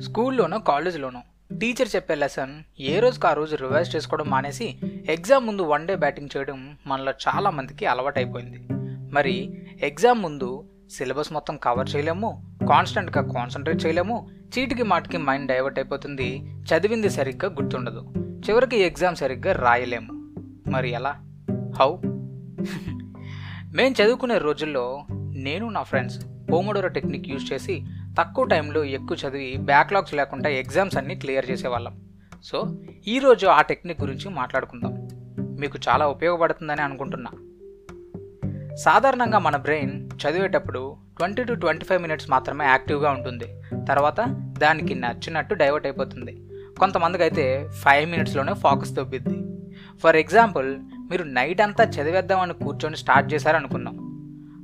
స్కూల్లోనో కాలేజీలోనో. Teacher చెప్పే lesson ఏ రోజుకి ఆ రోజు రివైజ్ చేసుకోవడం మానేసి ఎగ్జామ్ ముందు వన్ డే బ్యాటింగ్ చేయడం మనలో చాలా మందికి అలవాటైపోయింది. మరి ఎగ్జామ్ ముందు సిలబస్ మొత్తం కవర్ చేయలేము కాన్స్టెంట్గా కాన్సన్ట్రేట్ చేయలేము చీటికి మాటికి మైండ్ డైవర్ట్ అయిపోతుంది చదివింది సరిగ్గా గుర్తుండదు చివరికి ఎగ్జామ్ సరిగ్గా రాయలేము. మరి ఎలా? హౌ? మేం చదువుకునే రోజుల్లో నేను నా ఫ్రెండ్స్ పోమడోర టెక్నిక్ యూజ్ చేసి తక్కువ టైంలో ఎక్కువ చదివి బ్యాక్లాగ్స్ లేకుండా ఎగ్జామ్స్ అన్నీ క్లియర్ చేసేవాళ్ళం. సో ఈరోజు ఆ టెక్నిక్ గురించి మాట్లాడుకుందాం. మీకు చాలా ఉపయోగపడుతుందని అనుకుంటున్నా. సాధారణంగా మన బ్రెయిన్ చదివేటప్పుడు twenty to twenty five minutes మాత్రమే యాక్టివ్గా ఉంటుంది. తర్వాత దానికి నచ్చినట్టు డైవర్ట్ అయిపోతుంది. కొంతమందికి అయితే ఫైవ్ మినిట్స్లోనే ఫోకస్ దొబ్బిద్ది ఫర్ ఎగ్జాంపుల్ మీరు నైట్ అంతా చదివేద్దామని కూర్చొని స్టార్ట్ చేశారనుకుందాం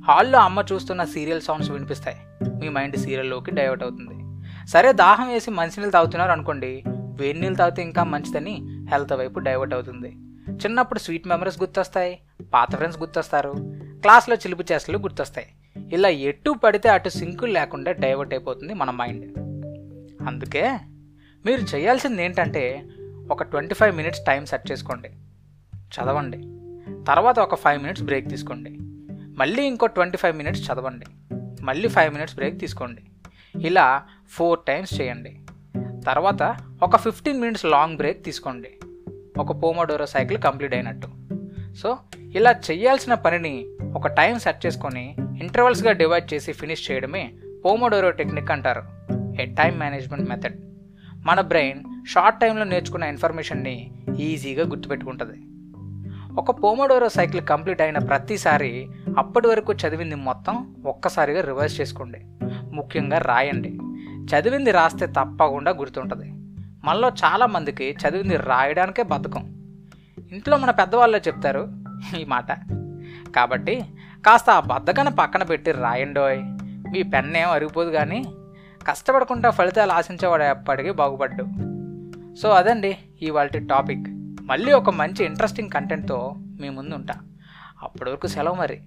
హాల్లో అమ్మ చూస్తున్న సీరియల్ సౌండ్స్ వినిపిస్తాయి. మీ మైండ్ సీరియల్లోకి డైవర్ట్ అవుతుంది. సరే దాహం వేసి మంచినీళ్ళు తాగుతున్నారు అనుకోండి వేడి నీళ్ళు తాగితే ఇంకా మంచిదని హెల్త్ వైపు డైవర్ట్ అవుతుంది. చిన్నప్పుడు స్వీట్ మెమరీస్ గుర్తొస్తాయి పాత ఫ్రెండ్స్ గుర్తొస్తారు క్లాస్లో చిలుపు చేసలు గుర్తొస్తాయి. ఇలా ఎటు పడితే అటు సింకులు లేకుండా డైవర్ట్ అయిపోతుంది మన మైండ్. అందుకే మీరు చేయాల్సింది ఏంటంటే ఒక twenty five minutes time set చేసుకోండి. చదవండి. తర్వాత ఒక ఫైవ్ మినిట్స్ బ్రేక్ తీసుకోండి. మళ్ళీ ఇంకో ట్వంటీ ఫైవ్ మినిట్స్ చదవండి. మళ్ళీ ఫైవ్ మినిట్స్ బ్రేక్ తీసుకోండి. ఇలా ఫోర్ టైమ్స్ చేయండి. తర్వాత ఒక ఫిఫ్టీన్ మినిట్స్ లాంగ్ బ్రేక్ తీసుకోండి. ఒక పోమోడోరో సైకిల్ కంప్లీట్ అయినట్టు. సో ఇలా చేయాల్సిన పనిని ఒక టైం సెట్ చేసుకొని ఇంటర్వల్స్గా డివైడ్ చేసి ఫినిష్ చేయడమే పోమోడోరో టెక్నిక్ అంటారు. ఏ టైం మేనేజ్మెంట్ మెథడ్ మన బ్రెయిన్ షార్ట్ టైంలో నేర్చుకున్న ఇన్ఫర్మేషన్ని ఈజీగా గుర్తుపెట్టుకుంటుంది. ఒక పోమోడోరో సైకిల్ కంప్లీట్ అయిన ప్రతిసారి అప్పటి వరకు చదివింది మొత్తం ఒక్కసారిగా రివర్స్ చేసుకోండి. ముఖ్యంగా రాయండి. చదివింది రాస్తే తప్పకుండా గుర్తుంటుంది. మనలో చాలామందికి చదివింది రాయడానికే బద్ధకం. ఇంట్లో మన పెద్దవాళ్ళే చెప్తారు ఈ మాట. కాబట్టి కాస్త ఆ బద్ధకాన్ని పక్కన పెట్టి రాయండోయ్ మీ పెన్నేం అరిగిపోదు కానీ కష్టపడకుండా ఫలితాలు ఆశించేవాడు ఎప్పటికీ బాగుపడ్డు. సో అదండి ఇవాళ టాపిక్. మళ్ళీ ఒక మంచి ఇంట్రెస్టింగ్ కంటెంట్తో మీ ముందు ఉంటా అప్పటి వరకు సెలవు మరి.